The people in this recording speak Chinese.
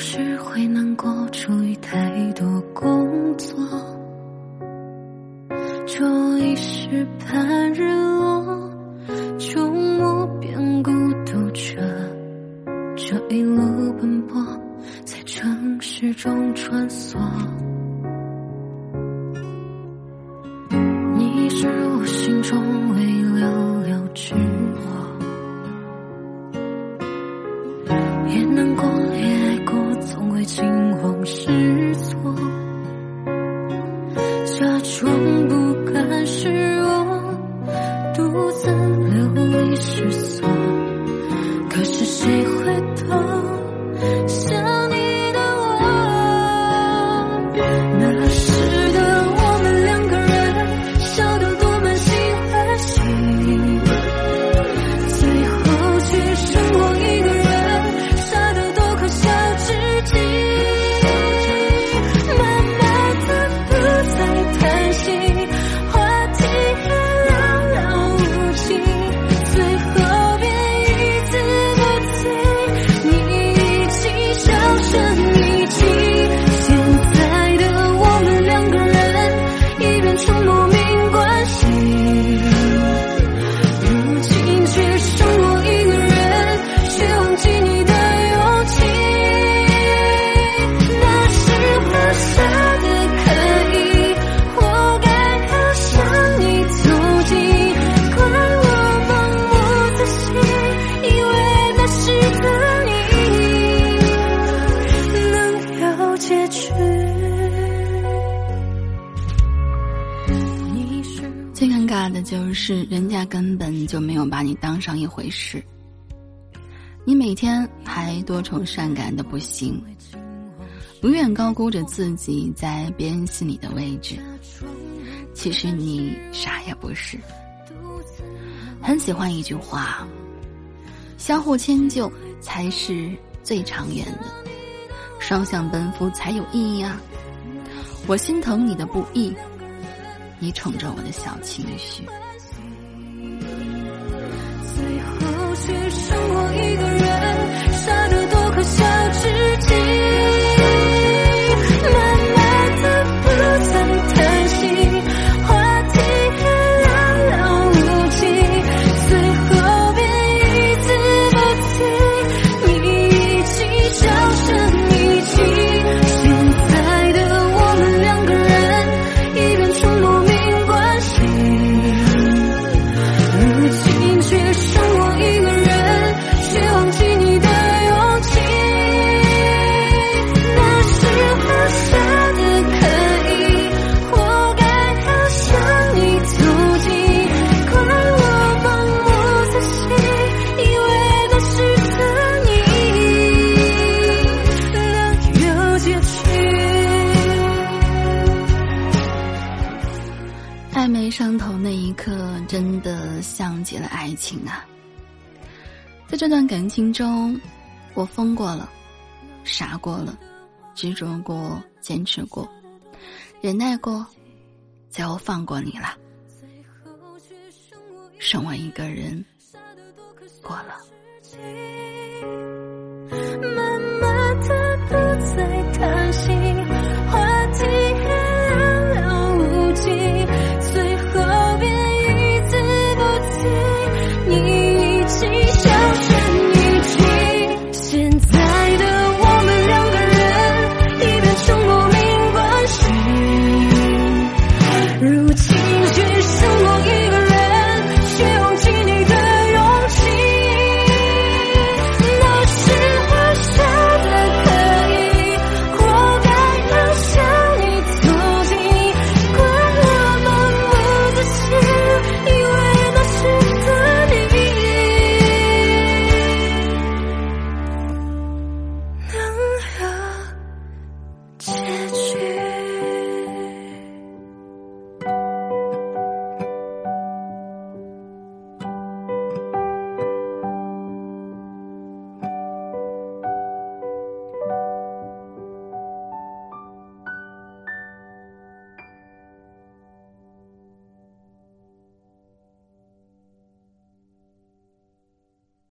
有时会难过，出于太多工作，就一时盼日落，触目变孤独着，这一路奔波，在城市中穿梭。你是我心中未了了之火，也能，从未惊慌失措，假装不甘示弱，独自流离失所。可是怕的就是人家根本就没有把你当上一回事，你每天还多愁善感的不行，永远高估着自己在别人心里的位置，其实你啥也不是。很喜欢一句话：相互迁就才是最长远的，双向奔赴才有意义啊！我心疼你的不易。你宠着我的小情绪。上头那一刻，真的像极了爱情啊！在这段感情中，我疯过了，傻过了，执着过，坚持过，忍耐过，最后放过你了，剩我一个人过了。慢慢的不再贪心。